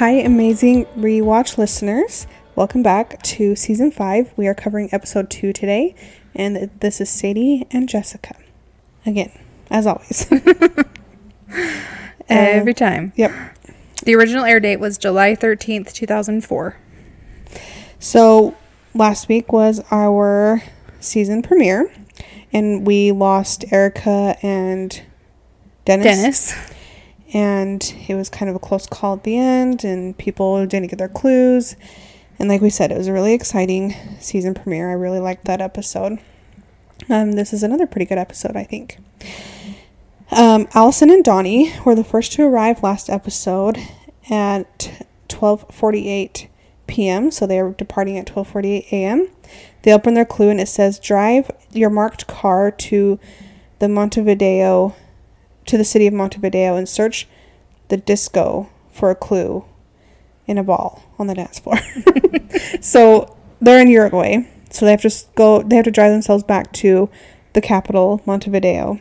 Hi, amazing rewatch listeners. Welcome back to season five. We are covering episode two today, and this is Sadie and Jessica. Again, as always. Every time. Yep. The original air date was July 13th, 2004. So last week was our season premiere, and we lost Erica and Dennis. Dennis. And it was kind of a close call at the end, and people didn't get their clues. And like we said, it was a really exciting season premiere. I really liked that episode. Um, this is another pretty good episode, I think. Um, Allison and Donnie were the first to arrive last episode at 12:48 p.m. So they are departing at 12:48 a.m. They open their clue and it says, "Drive your marked car to the Montevideo, to the city of Montevideo, and search the disco for a clue in a ball on the dance floor." so they're in Uruguay, so they have to go. They have to drive themselves back to the capital, Montevideo,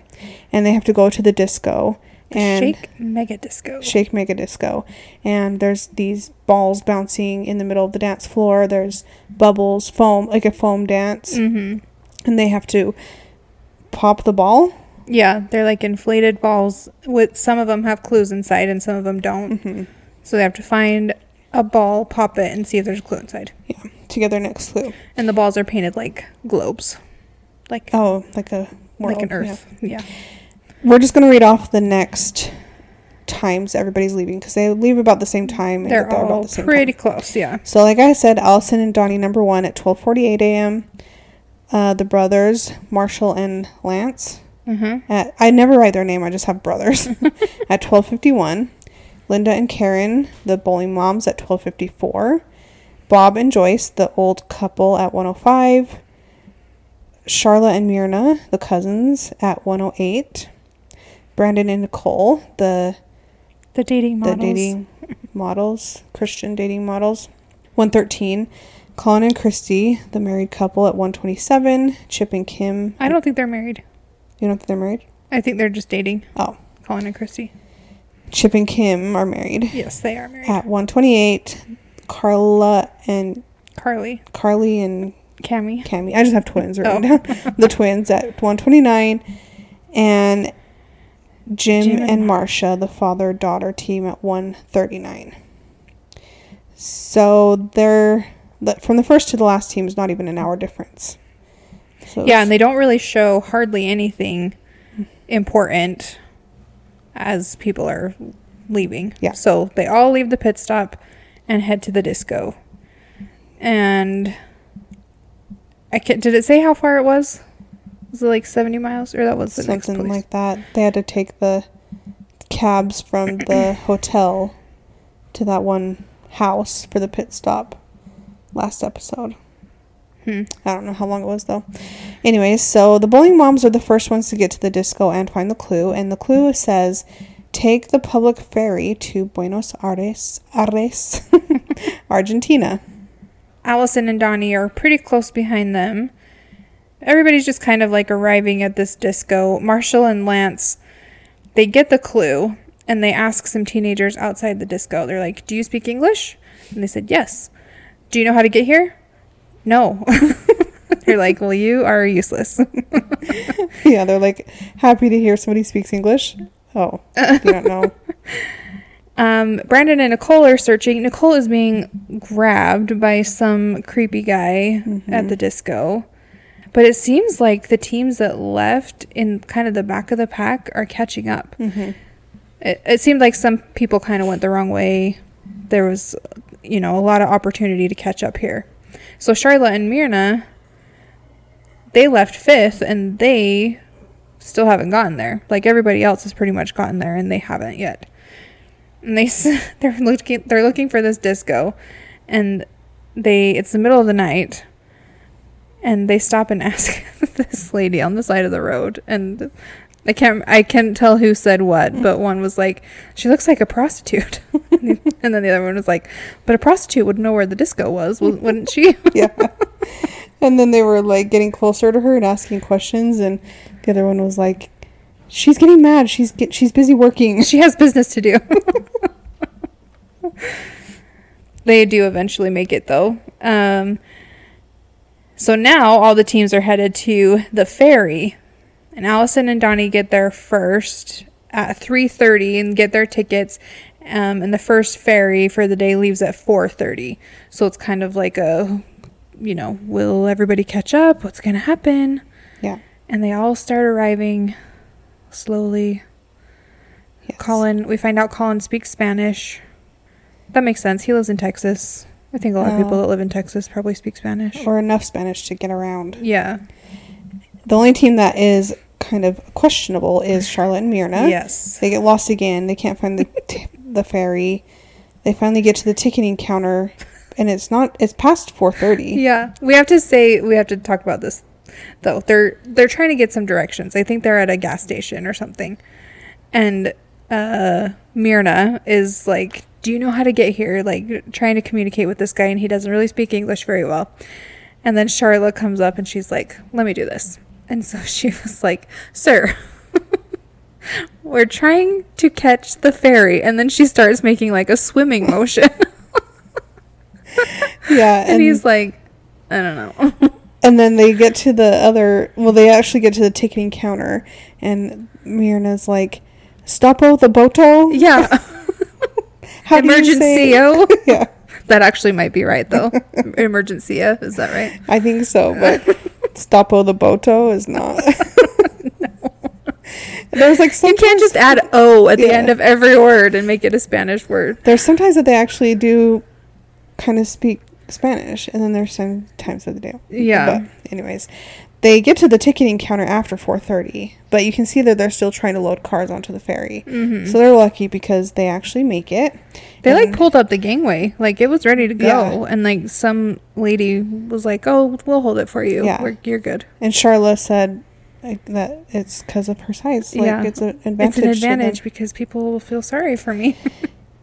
and they have to go to the disco and Shake Mega Disco. Shake Mega Disco. And there's these balls bouncing in the middle of the dance floor. There's bubbles, foam, like a foam dance. Mm-hmm. And they have to pop the ball. Yeah, they're like inflated balls. With some of them have clues inside, and some of them don't. hmm So they have to find a ball, pop it, and see if there's a clue inside. Yeah, to get their next clue. And the balls are painted like globes, like Oh, like a world. like an. Earth. Yeah. We're just going to read off the next times everybody's leaving because they leave about the same time. They're get there all pretty close. Yeah. So, like I said, Allison and Donnie number one at 12:48 a.m. Uh, the brothers Marshall and Lance Mm-hmm. at I never write their name. I just have brothers at 12:51. Linda and Karen, the bowling moms, at 12:54. Bob and Joyce, the old couple, at 105. Charla and Mirna, the cousins, at 108. Brandon and Nicole, the The dating models. the dating models, Christian dating models. 113. Colin and Christy, the married couple at 127. Chip and Kim. I don't think they're married. You don't think they're married? I think they're just dating. Oh. Colin and Christy. Chip and Kim are married. Yes, they are married. At 128. Carla and Karli, Karli and Kami. Kami. I just have twins oh. written Oh. down. the twins at 129. And Jim, Jim and and Marsha, the father daughter team at 139. So they're the, from the first to the last team is not even an hour difference. So Yeah, and they don't really show hardly anything important as people are leaving. Yeah. So they all leave the pit stop and head to the disco. And I can did it say how far it was? Was it like 70 miles or that was the next something place? like that. They had to take the cabs from the hotel to that one house for the pit stop last episode. Hmm. I don't know how long it was though. Anyways, so the bowling moms are the first ones to get to the disco and find the clue, and the clue says, "Take the public ferry to Buenos Aires, Aires, Argentina." Allison and Donnie are pretty close behind them. Everybody's just kind of like arriving at this disco. Marshall and Lance, they get the clue and they ask some teenagers outside the disco. They're like, Do you speak English? And they said, Yes. Do you know how to get here? No. They're like, Well, you are useless. yeah, they're like happy to hear somebody speaks English. Oh, you don't know. Um, Brandon and Nicole are searching. Nicole is being grabbed by some creepy guy at the disco. But it seems like the teams that left in kind of the back of the pack are catching up. Mm-hmm. It, it seemed like some people kind of went the wrong way. There was, you know, a lot of opportunity to catch up here. So Charlotte and Mirna, they left fifth and they still haven't gotten there. Like everybody else has pretty much gotten there and they haven't yet. And they they're looking they're looking for this disco, and they it's the middle of the night, and they stop and ask this lady on the side of the road and I can't I can't tell who said what, but one was like, "She looks like a prostitute," and then the other one was like, "But a prostitute would know where the disco was, wou- wouldn't she?" yeah. And then they were like getting closer to her and asking questions, and the other one was like, "She's getting mad. She's get, she's busy working." she has business to do. They do eventually make it though. Um, so now all the teams are headed to the ferry, and Allison and Donnie get there first at three thirty and get their tickets. Um, and the first ferry for the day leaves at four thirty. So it's kind of like a, you know, will everybody catch up? What's gonna happen? Yeah. And they all start arriving slowly. Yes. Colin, we find out Colin speaks Spanish. That makes sense. He lives in Texas. I think a lot of people that live in Texas probably speak Spanish. Or enough Spanish to get around. yeah. The only team that is kind of questionable is Charlotte and Mirna. Yes. They get lost again. They can't find the t- the ferry. They finally get to the ticketing counter, and it's not. It's past four thirty. Yeah. We have to say we have to talk about this though. They're they're trying to get some directions. I think they're at a gas station or something. And uh Mirna is like, "Do you know how to get here?" like trying to communicate with this guy and he doesn't really speak English very well. And then Charlotte comes up and she's like, "Let me do this." And so she was like, "Sir, we're trying to catch the ferry." And then she starts making like a swimming motion. Yeah, and he's like, "I don't know." And then they get to the other. Well, they actually get to the ticketing counter, and Mirna's like, "Stopo the boto." yeah. How do you say- Emergencio. yeah, that actually might be right though. Emergencia, is that right? I think so, but "Stopo the boto" is not. There's like. You can't just add O at the Yeah. end of every word and make it a Spanish word. There's sometimes that they actually do, kind of speak Spanish, and then there's some times that they don't. Yeah. But anyways, they get to the ticketing counter after 4:30, but you can see that they're still trying to load cars onto the ferry. hmm So they're lucky because they actually make it. They like pulled up the gangway, like it was ready to go, Yeah. and like some lady was like, "Oh, we'll hold it for you. Yeah. We're, you're good." And Charla said like, that it's because of her size. Like Yeah. it's an It's advantage. an advantage because people will feel sorry for me.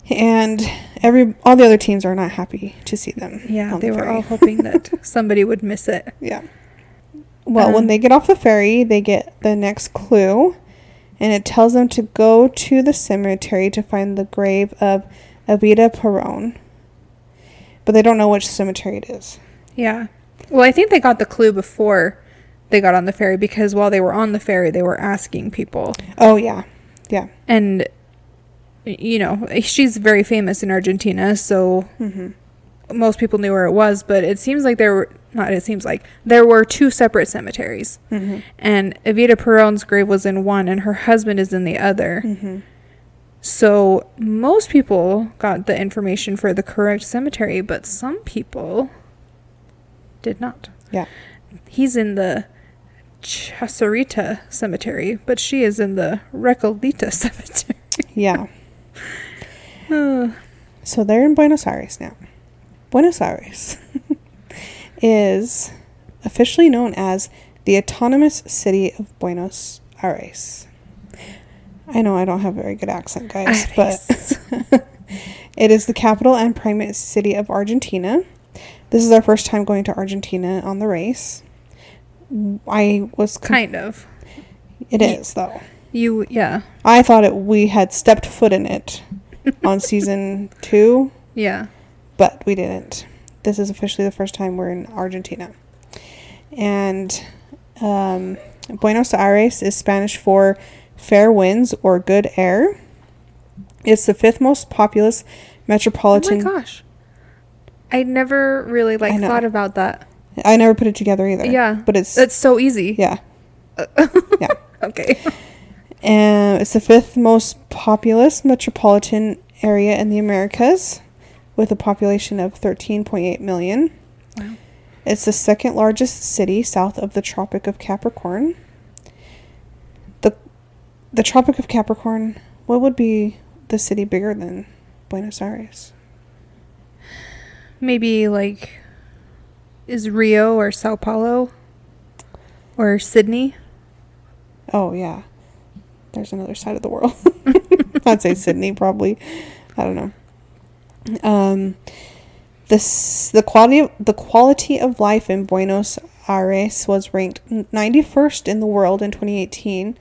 And every all the other teams are not happy to see them. yeah, they the were all hoping that somebody would miss it. Yeah. Well, when Um, they get off the ferry, they get the next clue, and it tells them to go to the cemetery to find the grave of Evita Perón. But they don't know which cemetery it is. Yeah. Well, I think they got the clue before they got on the ferry because while they were on the ferry, they were asking people. Oh yeah, yeah. And, you know, she's very famous in Argentina, so hmm most people knew where it was, but it seems like there were, not it seems like, there were two separate cemeteries. hmm And Evita Perón's grave was in one and her husband is in the other. hmm So most people got the information for the correct cemetery, but some people did not. Yeah. He's in the Chacarita cemetery, but she is in the Recoleta cemetery. Yeah. Uh, So they're in Buenos Aires now. Buenos Aires is officially known as the autonomous city of Buenos Aires. I know I don't have a very good accent, guys, but it is the capital and primate city of Argentina. This is our first time going to Argentina on the race. I was com- kind of. it is though. You, yeah. I thought it we had stepped foot in it on season 2 Yeah. But we didn't. This is officially the first time we're in Argentina. And um, Buenos Aires is Spanish for fair winds or good air. It's the fifth most populous metropolitan. Oh my gosh. I never really like thought about that. I never put it together either. Yeah. But it's, That's so easy. yeah. yeah. Okay. And it's the fifth most populous metropolitan area in the Americas with a population of 13.8 million. Wow. It's the second largest city south of the Tropic of Capricorn. The the Tropic of Capricorn, what would be the city bigger than Buenos Aires? Maybe like is Rio or Sao Paulo or Sydney? Oh yeah. There's another side of the world. I'd say Sydney probably. I don't know. Um this the quality of, the quality of life in Buenos Aires was ranked 91st in the world in 2018,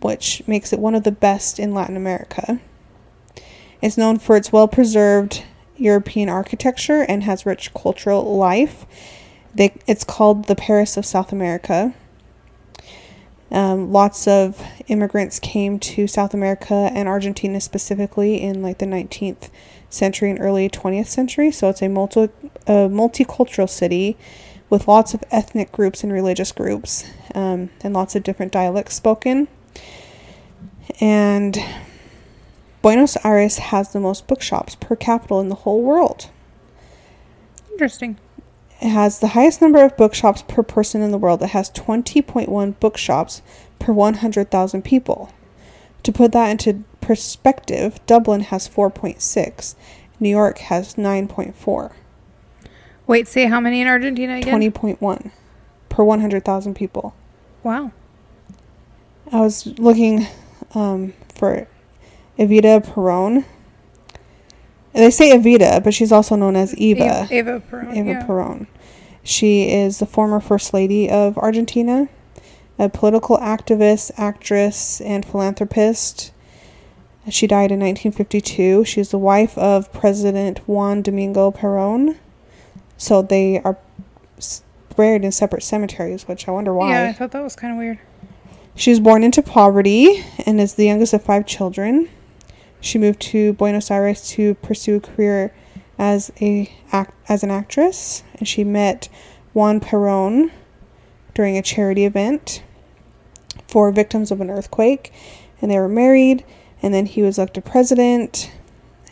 which makes it one of the best in Latin America. It's known for its well-preserved European architecture and has rich cultural life. They, it's called the Paris of South America. Um, lots of immigrants came to South America and Argentina specifically in like the 19th century and early 20th century. So it's a multi a multicultural city with lots of ethnic groups and religious groups um, and lots of different dialects spoken. And Buenos Aires has the most bookshops per capita in the whole world. Interesting. It has the highest number of bookshops per person in the world. It has 20.1 bookshops per 100,000 people. To put that into perspective, Dublin has 4.6, New York has 9.4, Wait, say how many in Argentina again? 20.1 per 100,000 people. Wow. I was looking um, for Evita Peron. They say Evita, but she's also known as Eva. Eva, Eva Peron. Eva yeah. Peron. She is the former First Lady of Argentina, a political activist, actress, and philanthropist. She died in 1952. She's the wife of President Juan Domingo Perón. So they are buried in separate cemeteries, which I wonder why. Yeah, I thought that was kind of weird. She was born into poverty and is the youngest of five children. She moved to Buenos Aires to pursue a career as a act, as an actress, and she met Juan Perón during a charity event for victims of an earthquake, and they were married. And then he was elected president.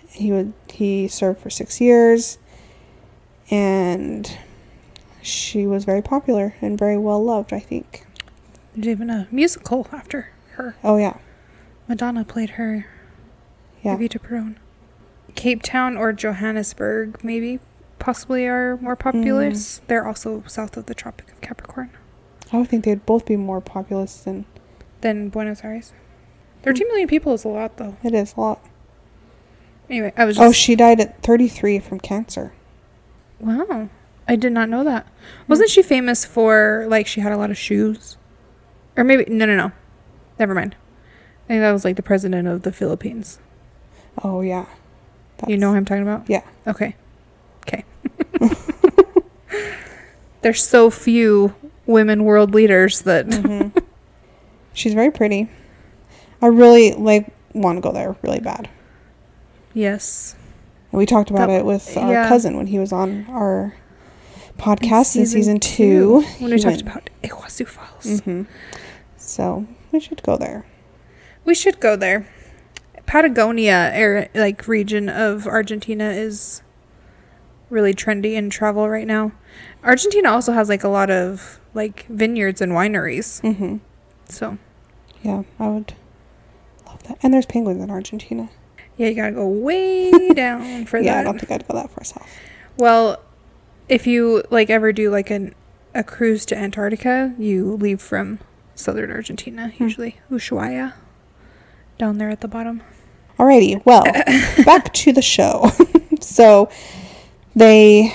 He would he served for six years, and she was very popular and very well loved. I think. There's even a musical after her. Oh yeah, Madonna played her. yeah. Evita Peron. Cape Town or Johannesburg, maybe, possibly are more populous. Mm. They're also south of the Tropic of Capricorn I would think they'd both be more populous than than Buenos Aires. 13 million people is a lot, though. it is a lot. Anyway, I was just. Oh, she died at 33 from cancer. Wow. I did not know that. Wasn't she famous for, like, she had a lot of shoes? Or maybe. No, no, no. Never mind. I think that was, like, the president of the Philippines. Oh yeah. you know what I'm talking about? Yeah. Okay. Okay. There's so few women world leaders that. Mhm. She's very pretty. I really like want to go there really bad. Yes. And we talked about That- it with our yeah. cousin when he was on our podcast in season, two. When He we talked went- about Iguazu Falls. Mhm. So we should go there. We should go there. Patagonia, area, like region of Argentina, is really trendy in travel right now. Argentina also has like a lot of like vineyards and wineries. hmm So Yeah, I would love that. And there's penguins in Argentina. yeah, you gotta go way down for yeah, I don't think I'd go that far south. Well, if you like ever do like an a cruise to Antarctica, you leave from southern Argentina, Hmm. usually Ushuaia, down there at the bottom. Alrighty, well, back to the show. so they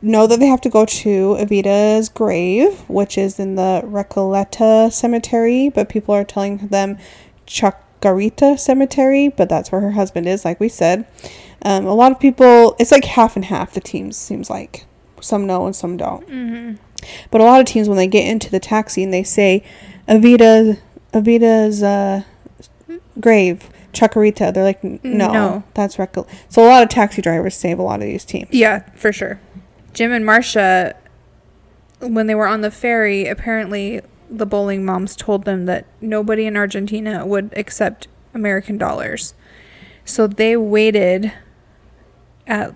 know that they have to go to Evita's grave, which is in the Recoleta Cemetery, but people are telling them Chacarita Cemetery, but that's where her husband is, like we said. Um, a lot of people, it's like half and half, the teams, seems like. Some know and some don't. Mm-hmm. But a lot of teams, when they get into the taxi and they say Avita, Avita's uh, grave, Chacarita, they're like, no, No. that's Recol. So a lot of taxi drivers save a lot of these teams. Yeah, for sure. Jim and Marsha, when they were on the ferry, apparently the bowling moms told them that nobody in Argentina would accept American dollars. So they waited at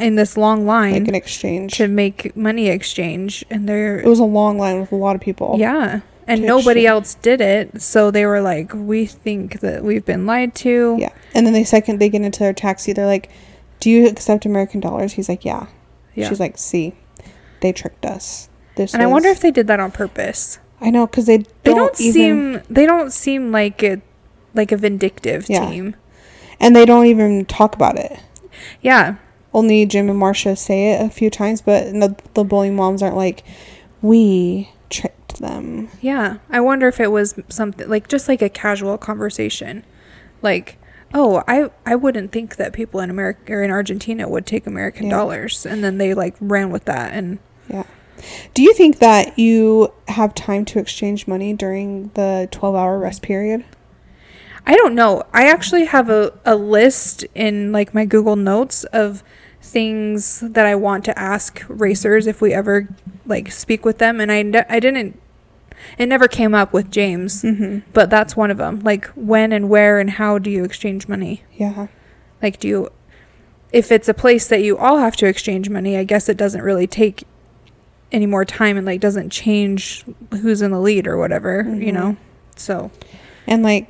in this long line Like an exchange. to make money exchange, and they're it was a long line with a lot of people. yeah, and nobody exchange. else did it. So they were like, "We think that we've been lied to." Yeah. And then they second they get into their taxi, they're like, "Do you accept American dollars?" He's like, "Yeah." Yeah. She's like, "See, they tricked us." This and I wonder if they did that on purpose. I know because they don't, they don't even seem they don't seem like a like a vindictive Yeah. team. and they don't even talk about it. Yeah. Only Jim and Marsha say it a few times, but the, the bowling moms aren't like, "We tricked them." Yeah. I wonder if it was something like just like a casual conversation. Like, Oh, I I wouldn't think that people in America or in Argentina would take American Yeah. dollars, and then they like ran with that. And Yeah. Do you think that you have time to exchange money during the 12 hour rest period? I don't know. I actually have a, a list in like my Google Notes of things that I want to ask racers if we ever like speak with them, and I ne- I didn't. It never came up with James, Mm-hmm. but that's one of them. Like when and where and how do you exchange money? Yeah. Like, do you, if it's a place that you all have to exchange money, I guess it doesn't really take any more time and like doesn't change who's in the lead or whatever, you Mhm. know? So, And like,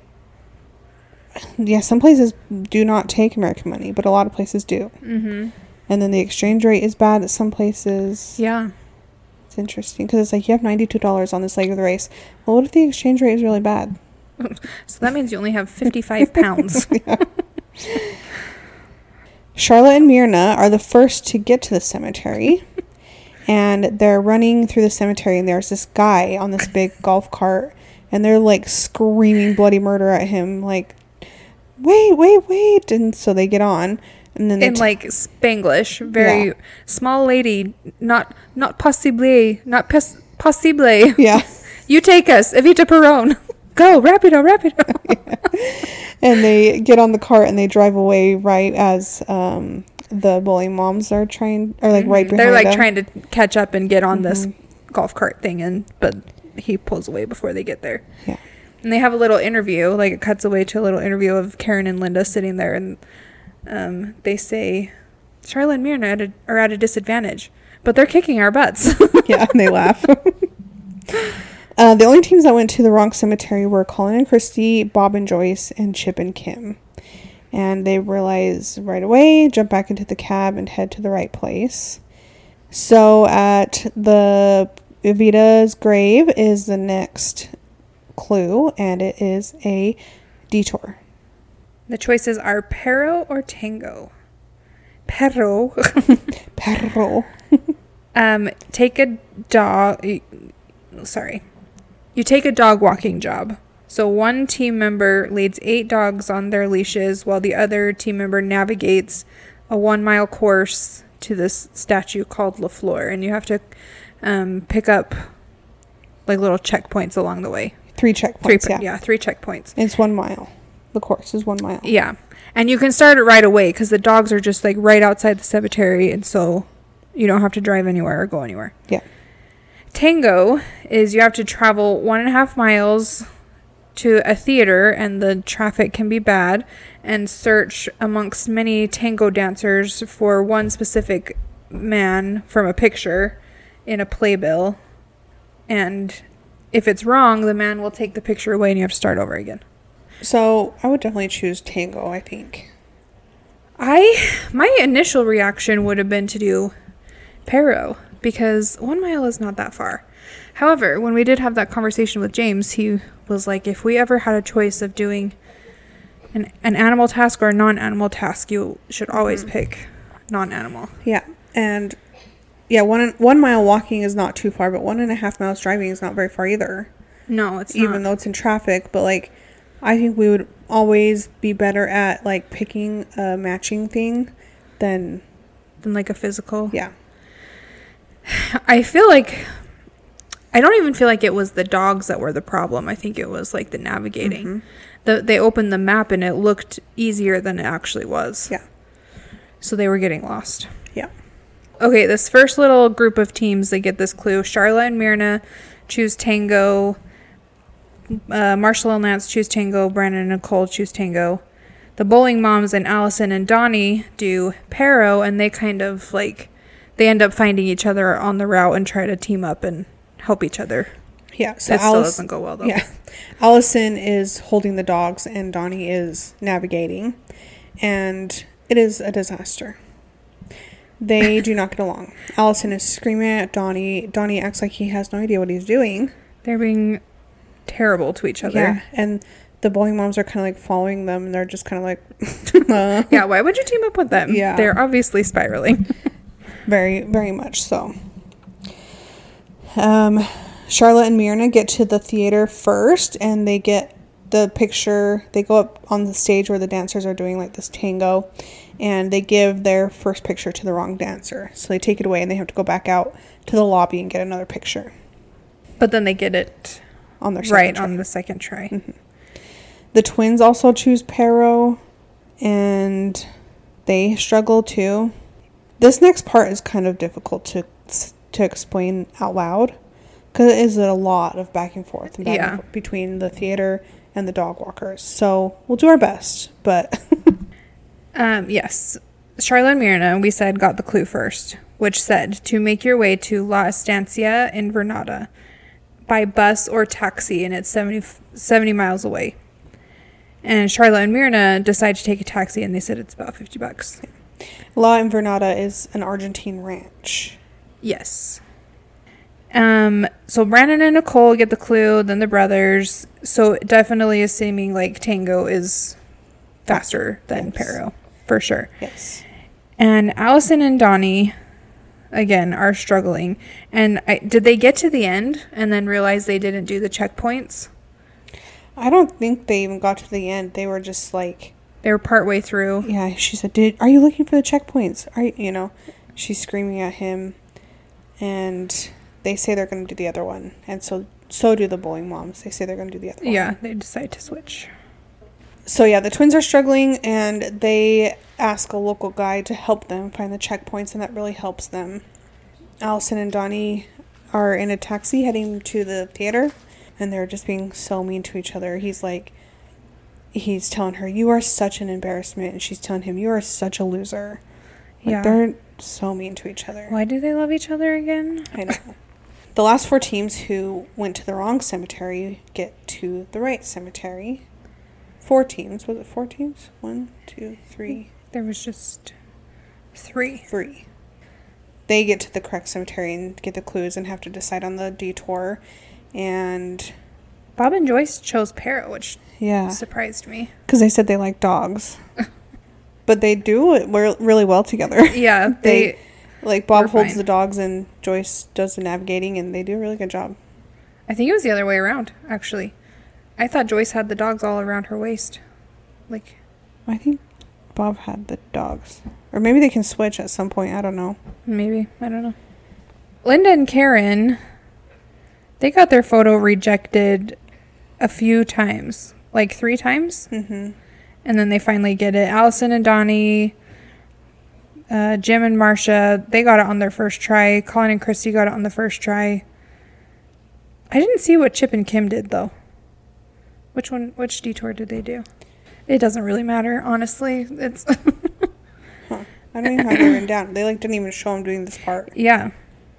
yeah, some places do not take American money, but a lot of places do. mm-hmm. And then the exchange rate is bad at some places. yeah. It's interesting because it's like you have $92 on this leg of the race. Well, what if the exchange rate is really bad? So that means you only have 55 pounds. Charlotte and Mirna are the first to get to the cemetery. and they're running through the cemetery, and there's this guy on this big golf cart, and they're like screaming bloody murder at him, like, wait, wait, wait. And so they get on. And then in t- like Spanglish, very Yeah. small lady, not not possible, not pos- possible. yeah. You take us, Evita Perón. Go, rapido, rapido. and they get on the cart and they drive away right as um, the bullying moms are trying, or like right behind Mm-hmm. They're like them. trying to catch up and get on this Mhm. golf cart thing, and but he pulls away before they get there. Yeah. And they have a little interview, like it cuts away to a little interview of Karen and Linda sitting there, and um, they say, Charlotte and Mirna at a, are at a disadvantage, but they're kicking our butts. yeah, and they laugh. uh, the only teams that went to the wrong cemetery were Colin and Christy, Bob and Joyce, and Chip and Kim. And they realize right away, jump back into the cab, and head to the right place. So at the Evita's grave is the next clue, and it is a detour. the choices are Perro or Tango. Perro. Perro. Um, take a dog. Sorry. You take a dog walking job. So one team member leads eight dogs on their leashes while the other team member navigates a one mile course to this statue called La Fleur. And you have to um, pick up like little checkpoints along the way. Three Three, checkpoints, yeah. yeah. three checkpoints. It's one mile. The course is one mile. Yeah. And you can start it right away because the dogs are just like right outside the cemetery. And so you don't have to drive anywhere or go anywhere. Yeah. Tango is you have to travel one and a half miles to a theater and the traffic can be bad and search amongst many tango dancers for one specific man from a picture in a playbill. And if it's wrong, the man will take the picture away and you have to start over again. So I would definitely choose Tango, I think. I my initial reaction would have been to do Perro because one mile is not that far. However, when we did have that conversation with James, he was like, if we ever had a choice of doing an an animal task or a non-animal task, you should always mm. pick non-animal. Yeah, and yeah, one one mile walking is not too far, but one and a half miles driving is not very far either. No, it's even not. though it's in traffic. But like, I think we would always be better at like picking a matching thing than than like a physical. yeah. I feel like I don't even feel like it was the dogs that were the problem. I think it was like the navigating. Mhm. The, they opened the map and it looked easier than it actually was. Yeah. So they were getting lost. Yeah. Okay, this first little group of teams, they get this clue. Charlotte and Mirna choose Tango. Uh, Marshall and Lance choose Tango. Brandon and Nicole choose Tango. The bowling moms and Allison and Donnie do Perro, and they kind of like they end up finding each other on the route and try to team up and help each other. Yeah. So it still doesn't go well though. yeah, Allison is holding the dogs and Donnie is navigating, and it is a disaster. They do not get along. Allison is screaming at Donnie. Donnie acts like he has no idea what he's doing. They're being terrible to each other. Yeah, and the bowling moms are kind of like following them, and they're just kind of like, uh, Yeah, why would you team up with them? Yeah. They're obviously spiraling. very, very much so. Um, Charlotte and Mirna get to the theater first, and they get the picture. They go up on the stage where the dancers are doing like this tango, and they give their first picture to the wrong dancer. So they take it away and they have to go back out to the lobby and get another picture But then they get it on their second right try. on the second try. The twins also choose Perro, and they struggle too. This next part is kind of difficult to to explain out loud because it is a lot of back and forth and back Yeah. and forth between the theater and the dog walkers. So we'll do our best, but Um, yes. Charlotte and Mirna, we said, got the clue first, which said to make your way to La Estancia in Vernada by bus or taxi, and it's 70, 70 miles away. And Charlotte and Mirna decide to take a taxi, and they said it's about 50 bucks. La Invernada is an Argentine ranch. Yes. Um, so Brandon and Nicole get the clue, then the brothers. So definitely is seeming like Tango is faster than Yes. Perro, for sure. Yes. And Allison and Donnie, again, are struggling. And I, did they get to the end and then realize they didn't do the checkpoints? I don't think they even got to the end. They were just like, They were partway through. yeah. She said, "Did are you looking for the checkpoints? Are you, you know?" She's screaming at him, and they say they're going to do the other one, and so so do the bowling moms. They say they're going to do the other one. Yeah, they decide to switch. So yeah, the twins are struggling, and they ask a local guy to help them find the checkpoints, and that really helps them. Allison and Donnie are in a taxi heading to the theater, and they're just being so mean to each other. He's like, he's telling her, "You are such an embarrassment," and she's telling him, "You are such a loser." Like, Yeah. they're so mean to each other. Why do they love each other again? I know. the last four teams who went to the wrong cemetery get to the right cemetery. Four teams. Was it four teams? One, two, three, There was just three. three. They get to the correct cemetery and get the clues and have to decide on the detour. And Bob and Joyce chose parrot, which yeah, surprised me. because they said they like dogs. but they do it re- really well together. Yeah, They- they. like Bob holds fine. the dogs and Joyce does the navigating, and they do a really good job. I think it was the other way around, actually. I thought Joyce had the dogs all around her waist. Like, I think Bob had the dogs. Or maybe they can switch at some point. I don't know. maybe. I don't know. Linda and Karen, they got their photo rejected a few times. Like three times. Mm-hmm. And then they finally get it. Allison and Donnie, uh, Jim and Marsha, they got it on their first try. Colin and Christy got it on the first try. I didn't see what Chip and Kim did though. Which one? Which detour did they do? It doesn't really matter, honestly. It's I don't even have it written down. They like didn't even show them doing this part. yeah.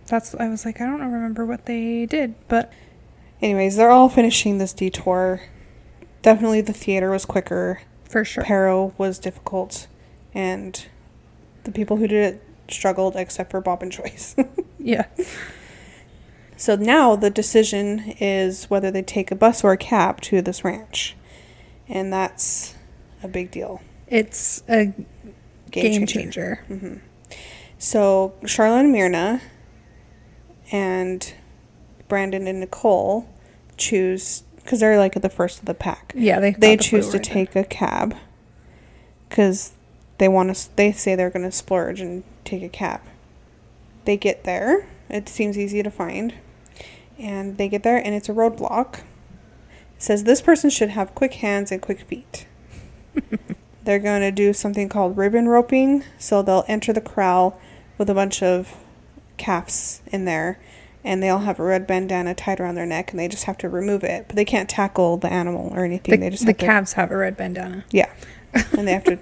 That's I was like I don't remember what they did, but Anyways, they're all finishing this detour. Definitely the theater was quicker. For sure. Perro was difficult, and the people who did it struggled, except for Bob and Joyce. Yeah. so now the decision is whether they take a bus or a cab to this ranch, and that's a big deal. It's a game, changer. Mm-hmm. So Charlotte and Mirna and Brandon and Nicole choose because they're like at the first of the pack. Yeah, they They choose to right there. take a cab because they want to. They say they're going to splurge and take a cab. They get there. It seems easy to find, and they get there, and it's a roadblock. It says this person should have quick hands and quick feet. They're going to do something called ribbon roping. So they'll enter the corral with a bunch of calves in there, and they all have a red bandana tied around their neck, and they just have to remove it. But they can't tackle the animal or anything. The, they just the have to, calves have a red bandana. yeah, and they have to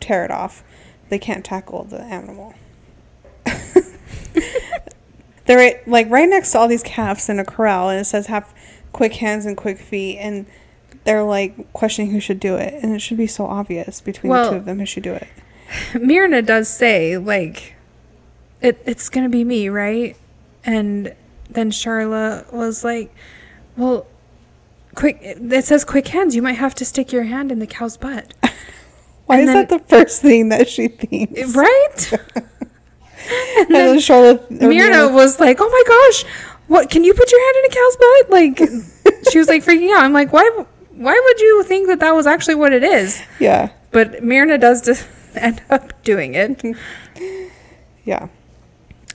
tear it off. They can't tackle the animal. They're right, like right next to all these calves in a corral, and it says have quick hands and quick feet, and they're like questioning who should do it, and it should be so obvious between the two of them who should do it. Mirna does say like it it's gonna be me, right? And then Charla was like, Well quick it says quick hands, you might have to stick your hand in the cow's butt. Why And is then- that the first thing that she thinks? right? And then Charlotte, or oh, Mirna was like, Oh my gosh, what can you put your hand in a cow's butt? Like she was like freaking out. I'm like, Why why would you think that that was actually what it is? Yeah. But Mirna does end up doing it. Yeah.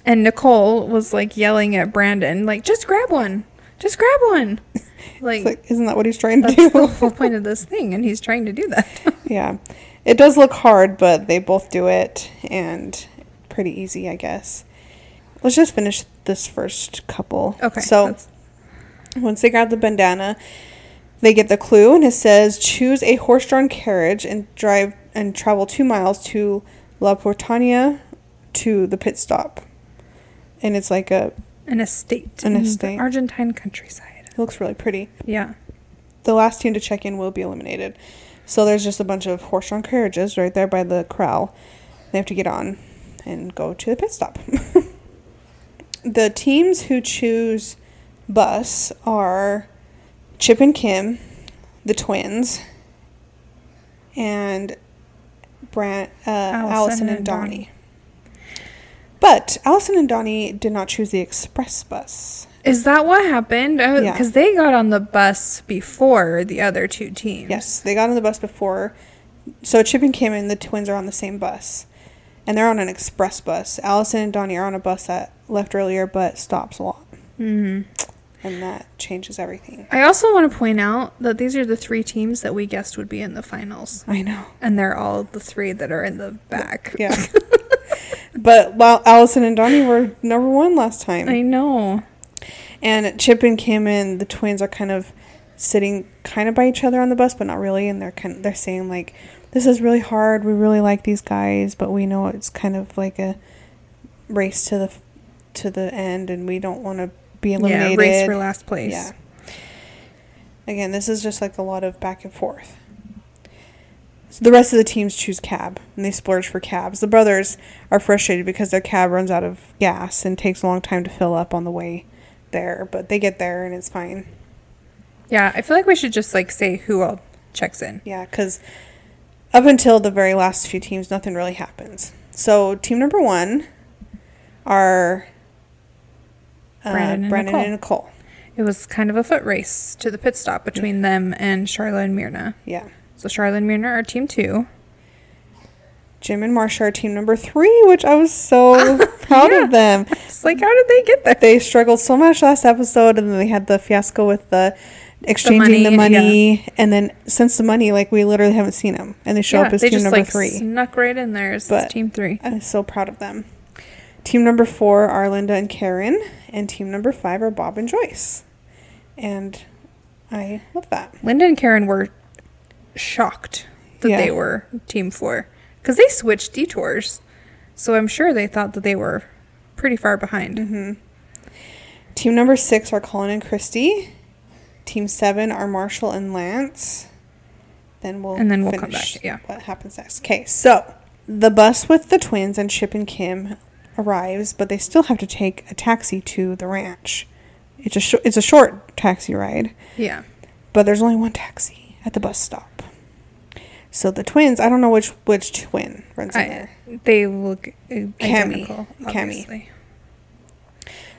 And Nicole was like yelling at Brandon, like, just grab one. Just grab one. Like, like, isn't that what he's trying to that's do? the whole point of this thing, and he's trying to do that. yeah. It does look hard, but they both do it and pretty easy, I guess. Let's just finish this first couple. Okay, So that's- once they grab the bandana, they get the clue and it says choose a horse-drawn carriage and drive and travel 2 miles to La Portania to the pit stop. And it's like a An estate. An in the estate. Argentine countryside. it looks really pretty. Yeah. the last team to check in will be eliminated. So there's just a bunch of horse-drawn carriages right there by the corral. They have to get on and go to the pit stop. the teams who choose bus are Chip and Kim, the twins, and Brant, uh, Allison, and, Donnie. But Allison and Donnie did not choose the express bus. Is that what happened? Yeah. Because they got on the bus before the other two teams. Yes, they got on the bus before. So Chip and Kim and the twins are on the same bus. And they're on an express bus. Allison and Donnie are on a bus that left earlier but stops a lot. hmm And that changes everything. I also want to point out that these are the three teams that we guessed would be in the finals. I know. And they're all the three that are in the back. Yeah. but while Allison and Donnie were number one last time. I know. And Chip and Kim and the twins are kind of sitting kind of by each other on the bus, but not really. And they're kind of, they're saying like, "This is really hard. We really like these guys, but we know it's kind of like a race to the to the end, and we don't want to be eliminated." Yeah, race for last place. Yeah. Again, this is just like a lot of back and forth. So the rest of the teams choose cab, and they splurge for cabs. The brothers are frustrated because their cab runs out of gas and takes a long time to fill up on the way there, but they get there and it's fine. Yeah, I feel like we should just like say who all checks in. Yeah, because up until the very last few teams, nothing really happens. So team number one are uh, Brandon Brandon, and and, Nicole. Nicole. It was kind of a foot race to the pit stop between them and Charlotte and Mirna. Yeah. So Charlotte and are team two. Jim and Marsha are team number three, which I was so proud Yeah. of them. It's like, how did they get there? They struggled so much last episode, and then they had the fiasco with the exchanging the money, money, and then since the money, like we literally haven't seen them, and they show up as team just number like three. snuck right in there as But- team three. I'm so proud of them. Team number four are Linda and Karen, and team number five are Bob and Joyce, and I love that. Linda and Karen were shocked that Yeah. they were team four because they switched detours. So I'm sure they thought that they were pretty far behind. Mm-hmm. Team number six are Colin and Christy. Team seven are Marshall and Lance. Then we'll And then we'll come finish back, yeah. What happens next? Okay, so the bus with the twins and Chip and Kim arrives, but they still have to take a taxi to the ranch. It's a sh- it's a short taxi ride, Yeah. but there's only one taxi at the bus stop. So the twins, I don't know which which twin runs in I, there. they look Kami. identical. Kami.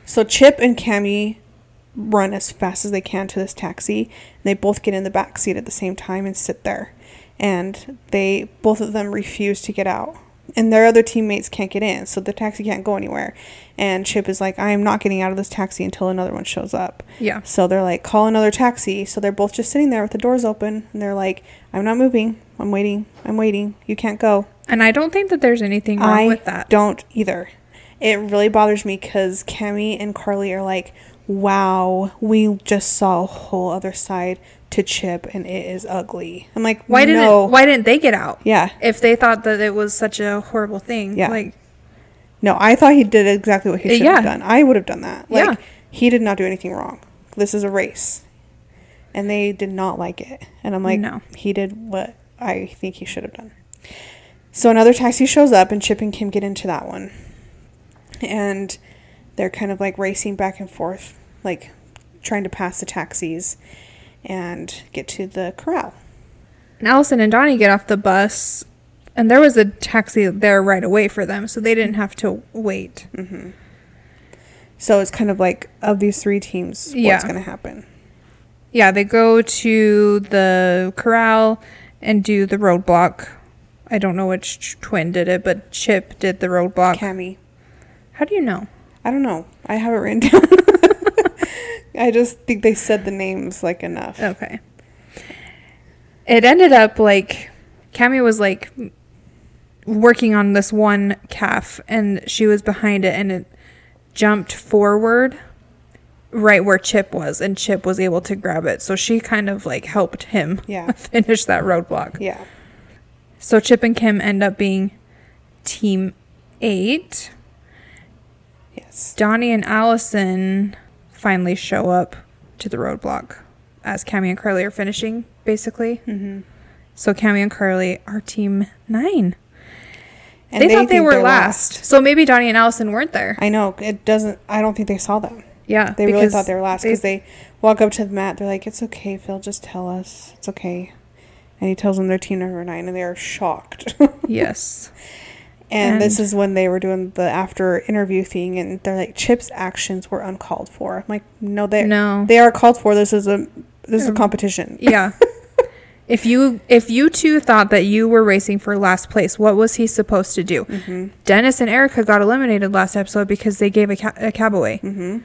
So Chip and Kami run as fast as they can to this taxi. And they both get in the back seat at the same time and sit there. And they both of them refuse to get out. And their other teammates can't get in, so the taxi can't go anywhere. And Chip is like, I am not getting out of this taxi until another one shows up. Yeah. So they're like, call another taxi. So they're both just sitting there with the doors open. And they're like, I'm not moving. I'm waiting. I'm waiting. You can't go. And I don't think that there's anything wrong I with that. don't either. It really bothers me because Kami and Karli are like, wow, we just saw a whole other side to Chip and it is ugly. I'm like, Why didn't. Why didn't they get out? Yeah. If they thought that it was such a horrible thing. Yeah. Like No, I thought he did exactly what he uh, should have done. I would have done that. Like, Yeah. he did not do anything wrong. This is a race. And they did not like it. And I'm like, No. he did what I think he should have done. So another taxi shows up, and Chip and Kim get into that one. And they're kind of like racing back and forth, like trying to pass the taxis and get to the corral. and Allison and Donnie get off the bus and there was a taxi there right away for them, so they didn't have to wait. Mm-hmm. So it's kind of like, of these three teams, Yeah. what's going to happen? Yeah, they go to the corral and do the roadblock. I don't know which twin did it, but Chip did the roadblock. Kami. How do you know? I don't know. I have it written down. I just think they said the names like enough. Okay. It ended up like Kami was like working on this one calf and she was behind it and it jumped forward right where Chip was and Chip was able to grab it. So she kind of like helped him Yeah. finish that roadblock. Yeah. So Chip and Kim end up being team 8. Yes. Donny and Alison finally show up to the roadblock as Kami and Karli are finishing, basically. Mm-hmm. So Kami and Karli are team nine. And they, thought they were they're last. So maybe Donny and Alison weren't there. I know. It doesn't, I don't think they saw them. Yeah. They really thought they were last because they walk up to the mat. They're like, "It's okay, Phil. Just tell us. It's okay." And he tells them they're team number nine, and they are shocked. Yes. and, this is when they were doing the after interview thing, and they're like, "Chip's actions were uncalled for." I'm like, "No, they No. they are called for. This is a this is a competition." Yeah. if you if you two thought that you were racing for last place, what was he supposed to do? Mm-hmm. Dennis and Erica got eliminated last episode because they gave a, ca- a cab away. Mm-hmm.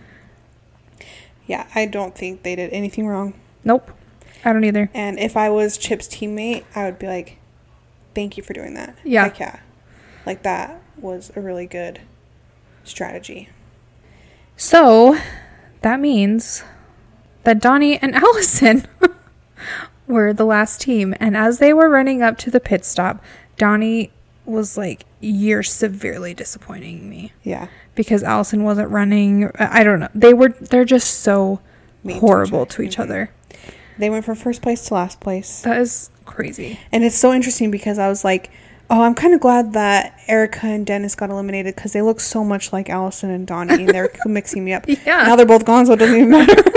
Yeah, I don't think they did anything wrong. Nope. I don't either. And if I was Chip's teammate, I would be like, "Thank you for doing that." Yeah. Like, yeah, like that was a really good strategy. So that means that Donny and Alison were the last team. And as they were running up to the pit stop, Donny was like, You're severely disappointing me Yeah. Because Alison wasn't running. I don't know. They were, they're just so Mean to each horrible to each Mhm. other. They went from first place to last place. That is crazy. And it's so interesting because I was like, oh, I'm kind of glad that Erica and Dennis got eliminated because they look so much like Alison and Donny and they're mixing me up. Yeah. Now they're both gone, so it doesn't even matter.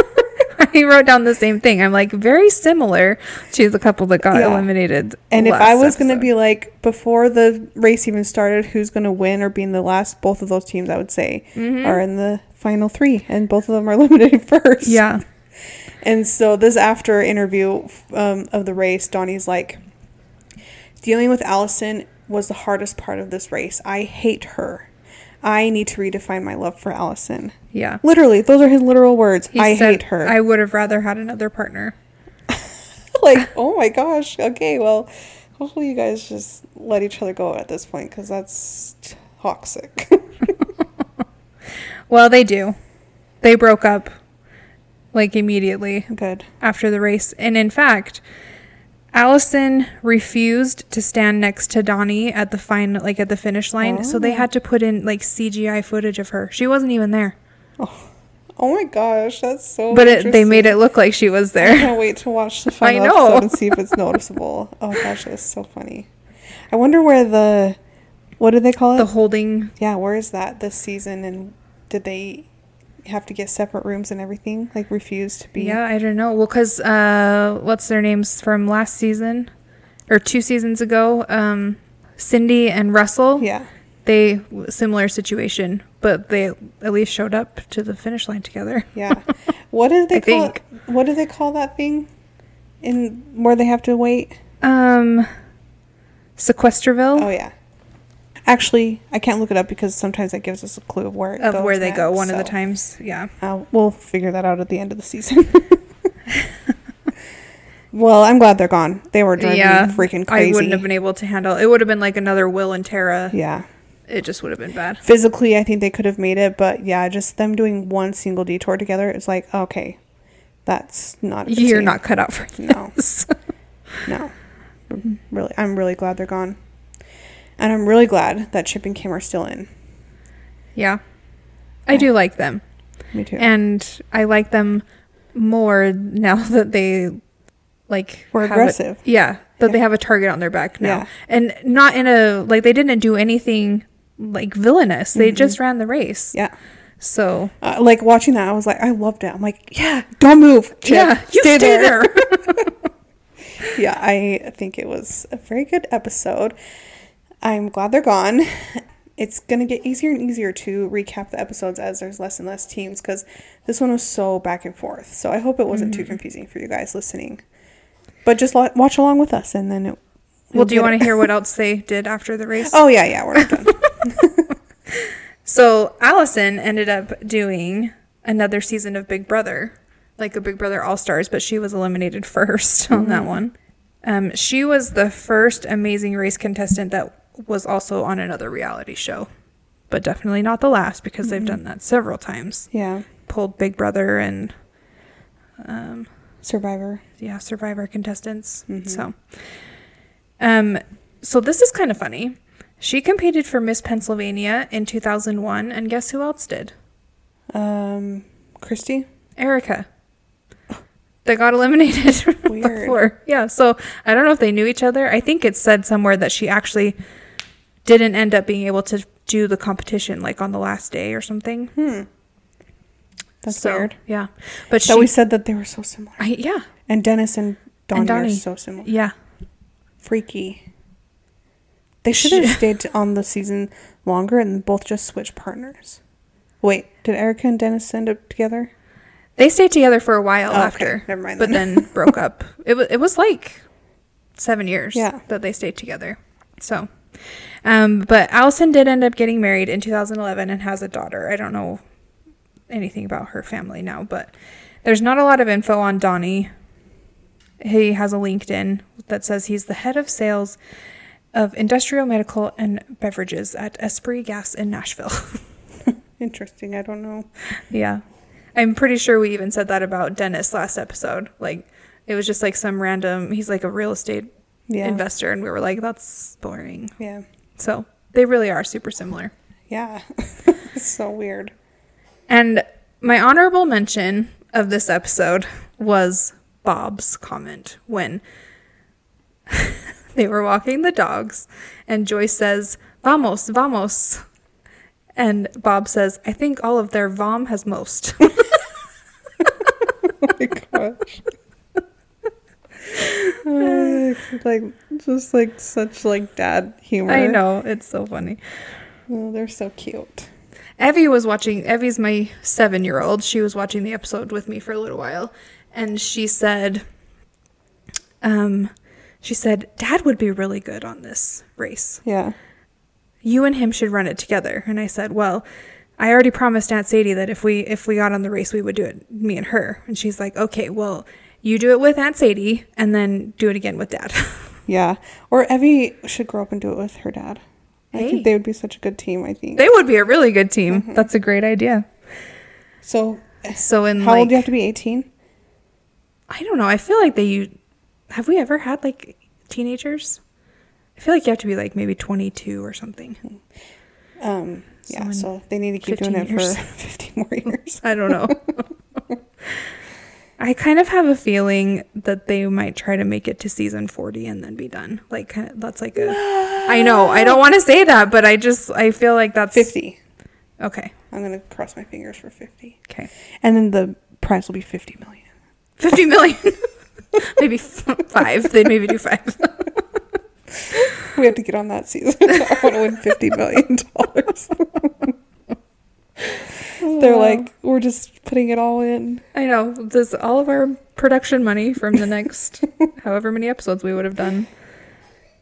Wrote down the same thing. I'm like, very similar to the couple that got Yeah. eliminated. And if I was going to be like, before the race even started, who's going to win or be in the last, both of those teams, I would say, Mhm. are in the final three. And both of them are eliminated first. Yeah. And so this after interview um, of the race, Donny's like, dealing with Alison was the hardest part of this race. I hate her. I need to redefine my love for Alison. Yeah. Literally, those are his literal words. He I said, hate her. I would have rather had another partner. like, oh my gosh. Okay, well, hopefully you guys just let each other go at this point because that's toxic. Well, they do. They broke up like immediately Good. after the race. And in fact, Alison refused to stand next to Donny at the fine like at the finish line. So they Oh. had to oh. put in like CGI footage of her. She wasn't even there. Oh. oh my gosh, that's so. But it, they made it look like she was there. I can't wait to watch the final episode and see if it's noticeable. Oh gosh, it's so funny. I wonder where the what do they call it? the holding yeah, where is that this season? And did they have to get separate rooms and everything? Like refuse to be? Yeah, I don't know. Well, because uh, what's their names from last season or two seasons ago? Um, Cindy and Russell. Yeah. They similar situation, but they at least showed up to the finish line together. Yeah. What did they call? think. What do they call that thing? In where they have to wait? Um, Sequesterville Oh yeah. Actually, I can't look it up because sometimes that gives us a clue of where it of goes where they go. One of the times, yeah. Uh, we'll figure that out at the end of the season. well, I'm glad they're gone. They were driving yeah, me freaking crazy. I wouldn't have been able to handle. It would have been like another Will and Tara. Yeah. It just would have been bad. Physically, I think they could have made it, but yeah, just them doing one single detour together, it's like, okay, that's not a You're not cut out for No. this. No. Really, I'm really glad they're gone. And I'm really glad that Chip and Kim are still in. yeah, I do like them. Me too. and I like them more now that they like Were have a- aggressive. yeah, that Yeah. they have a target on their back now, Yeah. and not in a like they didn't do anything like villainous. They just ran the race. Mm-hmm. yeah. So Uh, like watching that, I was like, I loved it. I'm like, yeah, don't move. Chip. yeah, you stay, there. yeah, I think it was a very good episode. I'm glad they're gone. it's going to get easier and easier to recap the episodes as there's less and less teams because this one was so back and forth. So I hope it wasn't Mm-hmm. too confusing for you guys listening. But just lo- watch along with us and then it. Well, do you want to hear what else they did after the race? Oh, yeah, yeah, we're not done. So Alison ended up doing another season of Big Brother, like a Big Brother All Stars, but she was eliminated first on that one. Um, she was the first Amazing Race contestant that was also on another reality show, but definitely not the last because they've done that several times. yeah, Pulled Big Brother and um, Survivor. yeah, Survivor contestants. Mhm. So, um, so this is kind of funny. She competed for Miss Pennsylvania in 2001, and guess who else did? Um, Christy? Erica. They got eliminated Weird. before. Yeah, so I don't know if they knew each other. I think it said somewhere that she actually didn't end up being able to do the competition like on the last day or something. Hmm. That's So, weird. Yeah, but she, That we said that they were so similar. I, yeah, And Dennis and Donny, are Donny. so similar. yeah. Freaky. They should have stayed on the season longer and both just switched partners. Wait, did Erica and Dennis end up together? They stayed together for a while Oh, okay. after, Never mind but then. then broke up. It was it was like seven years Yeah. that they stayed together. So, um, but Alison did end up getting married in 2011 and has a daughter. I don't know anything about her family now, but there's not a lot of info on Donny. He has a LinkedIn that says he's the head of sales of industrial medical and beverages at Esprit Gas in Nashville. Interesting. I don't know. Yeah. I'm pretty sure we even said that about Dennis last episode. Like, it was just like some random, he's like a real estate Yeah. investor, and we were like, that's boring. Yeah. So they really are super similar. Yeah. so weird. And my honorable mention of this episode was Bob's comment when they were walking the dogs, and Joyce says, Vamos, vamos. And Bob says, I think all of their vom has most. Oh my gosh. Uh, like just like such like dad humor. I know, it's so funny. Oh, they're so cute. Evie was watching, Evie's my seven year old. She was watching the episode with me for a little while. And she said, um, she said, Dad would be really good on this race. Yeah. You and him should run it together. And I said, Well, I already promised Aunt Sadie that if we if we got on the race, we would do it, me and her. And she's like, Okay, well, you do it with Aunt Sadie and then do it again with Dad. Yeah. Or Evie should grow up and do it with her dad. I think they would be such a good team, I think. they would be a really good team. That's a great idea. so So in how like, old do you have to be? 18? I don't know. I feel like they have we ever had like teenagers? I feel like you have to be like maybe 22 or something. Um, yeah, in so they need to keep doing it years. for 50 more years. I don't know. I kind of have a feeling that they might try to make it to season 40 and then be done. Like kind of- that's like a I know. I don't want to say that, but I just I feel like that's 50. Okay. I'm going to cross my fingers for 50. Okay. And then the prize will be 50 million. 50 million. maybe f- 5. They'd maybe do 5. We have to get on that season. I want to win 50 million dollars. They're like, we're just putting it all in. I know. This all of our production money from the next however many episodes we would have done.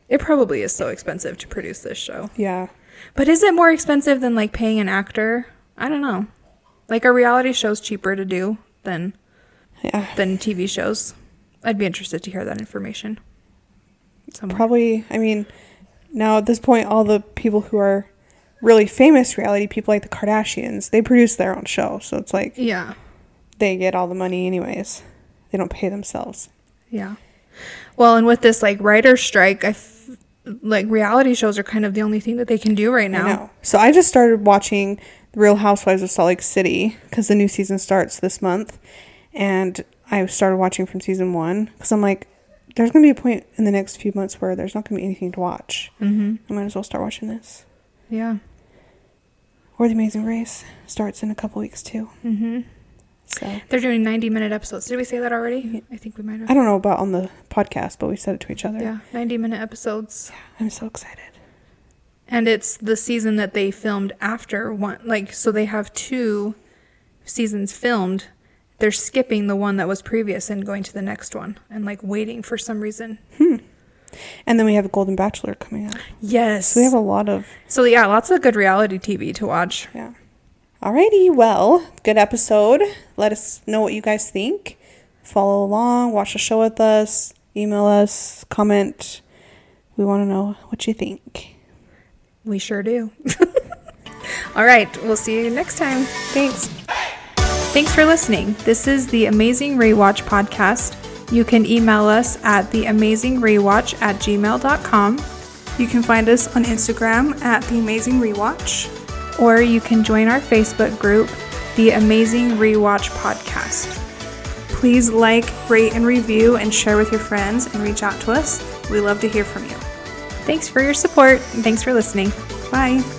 It probably is so expensive to produce this show. Yeah. But is it more expensive than like paying an actor? I don't know. Like are reality shows cheaper to do than Yeah. than TV shows? I'd be interested to hear that information. Somewhere. Probably, I mean, now at this point, all the people who are really famous reality people, like the Kardashians, they produce their own show. So it's like yeah. they get all the money anyways. They don't pay themselves. Yeah. Well, and with this like writer strike, I f- like reality shows are kind of the only thing that they can do right now. I know. So I just started watching The Real Housewives of Salt Lake City because the new season starts this month. And I started watching from season one because I'm like, there's going to be a point in the next few months where there's not going to be anything to watch. Mm-hmm. I might as well start watching this. Yeah. Or The Amazing Race starts in a couple weeks too. Mm-hmm. So They're doing 90 minute episodes. Did we say that already? I think we might have. I don't know about on the podcast, but we said it to each other. Yeah, 90 minute episodes. I'm so excited. And it's the season that they filmed after one. Like, so they have two seasons filmed. They're skipping the one that was previous and going to the next one and like waiting for some reason. And then we have a Golden Bachelor coming up. Yes. So we have a lot of So yeah, lots of good reality TV to watch. Yeah. Alrighty, well, good episode. Let us know what you guys think. Follow along, watch the show with us, email us, comment. We want to know what you think. We sure do. All right, we'll see you next time. Thanks. Thanks for listening. This is the Amazing Rewatch podcast. You can email us at theamazingrewatch at gmail.com You can find us on Instagram at The Amazing Rewatch. or you can join our Facebook group, The Amazing Rewatch Podcast. Please like, rate, and review, and share with your friends, and reach out to us. We love to hear from you. Thanks for your support and thanks for listening. Bye.